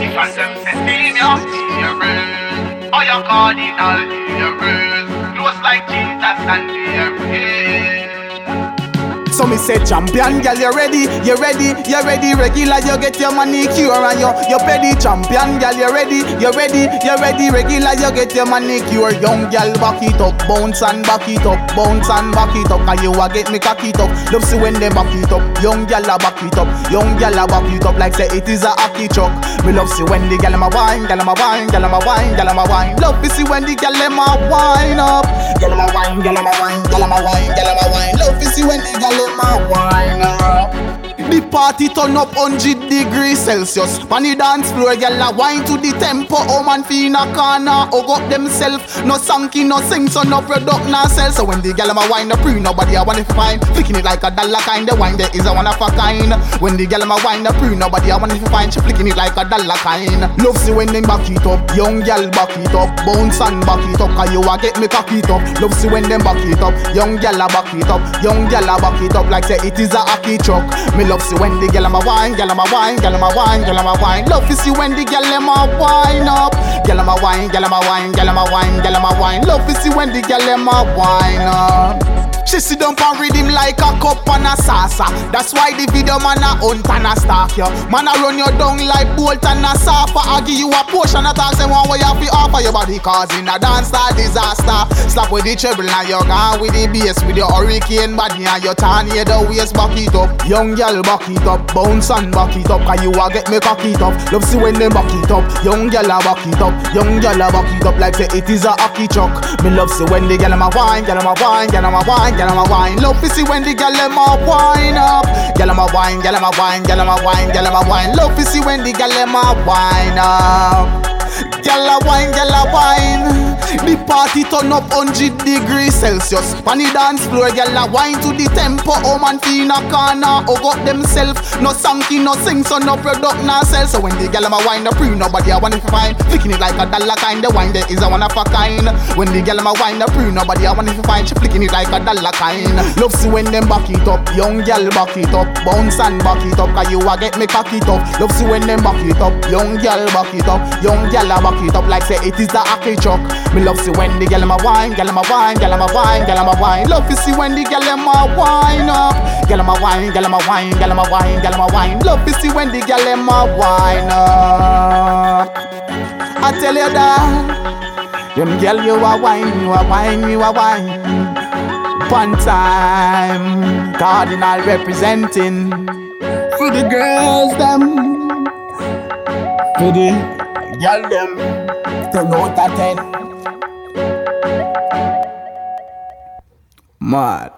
If I them say steam you, you real. Oh, you Kaadinal, you. Close like Jesus and the me say champion girl, you ready? You ready? You ready? Regular, you get your manicure and your your petty champion girl, you ready? You ready? You ready? Regular, you get your manicure. Young girl, back it up, bounce and back it up, bounce and back it up. Cause you a get me cock it up. Love see when they back it up. Young girl a back it up, young girl a back it up like say it is a hockey chuck. Me love see when the girl a wine, girl a wine, girl a wine, girl a wine. Love to see when the girl a wine up. Girl a wine, girl a wine, girl a wine, girl a wine. Love to see when the girl my wine party turn up 100 degrees Celsius. On the dance floor, gyal a wine to the tempo. Oh man, fi in a corner, hug up themself. No sanky, no sing, so no product, no sell. So when the gyal a wine, no pre, nobody a want to find. Flicking it like a dollar kind, the wine there is a one of a kind. When the gyal a wine, no pre, nobody a want to find. She flicking it like a dollar kind. Love see when them back it up, young gyal back it up, bounce and back it up. Cause you a get me cock it up. Love see when them back it up, young gyal a back it up, young gyal a back it up like say it is a hockey truck. Me love see when the gyal a wine, gyal a wine, gyal a wine, gyal a wine. Love to see when the gyal a wine up. Gyal a wine, gyal a wine, gyal a wine, gyal a wine. Love to see when the gyal a wine up. She sit down and read him like a cup and a salsa. That's why the video man a hunt and a stalk you. Man a run you down like Bolt and Asafa. I give you a portion of talk, say one way you fi offer your body causing a dance star disaster. Slap with the treble and you gone with the bass with your hurricane body and your tornado waist back it up. Young girl back it up, bounce and back it up. Cause you a get me cock it up. Love see when them back it up. Young girl a back it up, young girl a back it up like say it is a hockey chuck. Me love see when the girl a wine, girl a wine, girl a wine, girl a wine. Love to see when the girl a wine up. Girl a wine, girl a wine, girl a wine, girl a wine. Love to see when the girl a wine up. Gyal a wine, gyal a wine. Party turn up 100 degrees Celsius. On the dance floor, gyal a wine to the tempo. Oh man, in a corner, hug up themself. No sanky, no sing, so no product, no sell. So when the gyal a wine, no pre, nobody a want to find. Flicking it like a dollar kind, the wine there is a one of a kind. When the gyal a wine, no pre, nobody a want to find. She flicking it like a dollar kind. Love see when them back it up, young gyal back it up, bounce and back it up. Cause you a get me cock it up. Love see when them back it up, young gyal back it up, young a back it up like say it is the hockey truck. Me love see when the gyal a wine, gyal a wine, gyal a wine, gyal a wine. Love to see when the gyal a wine up. Gyal a wine, gyal a wine, gyal a wine, gyal a wine. Love to see when the gyal a wine up. I tell you that, them gyal you a wine, you a wine, you a wine. One time, Kaadinal representing for the girls them, for the gyal them, ten out of ten. Mad.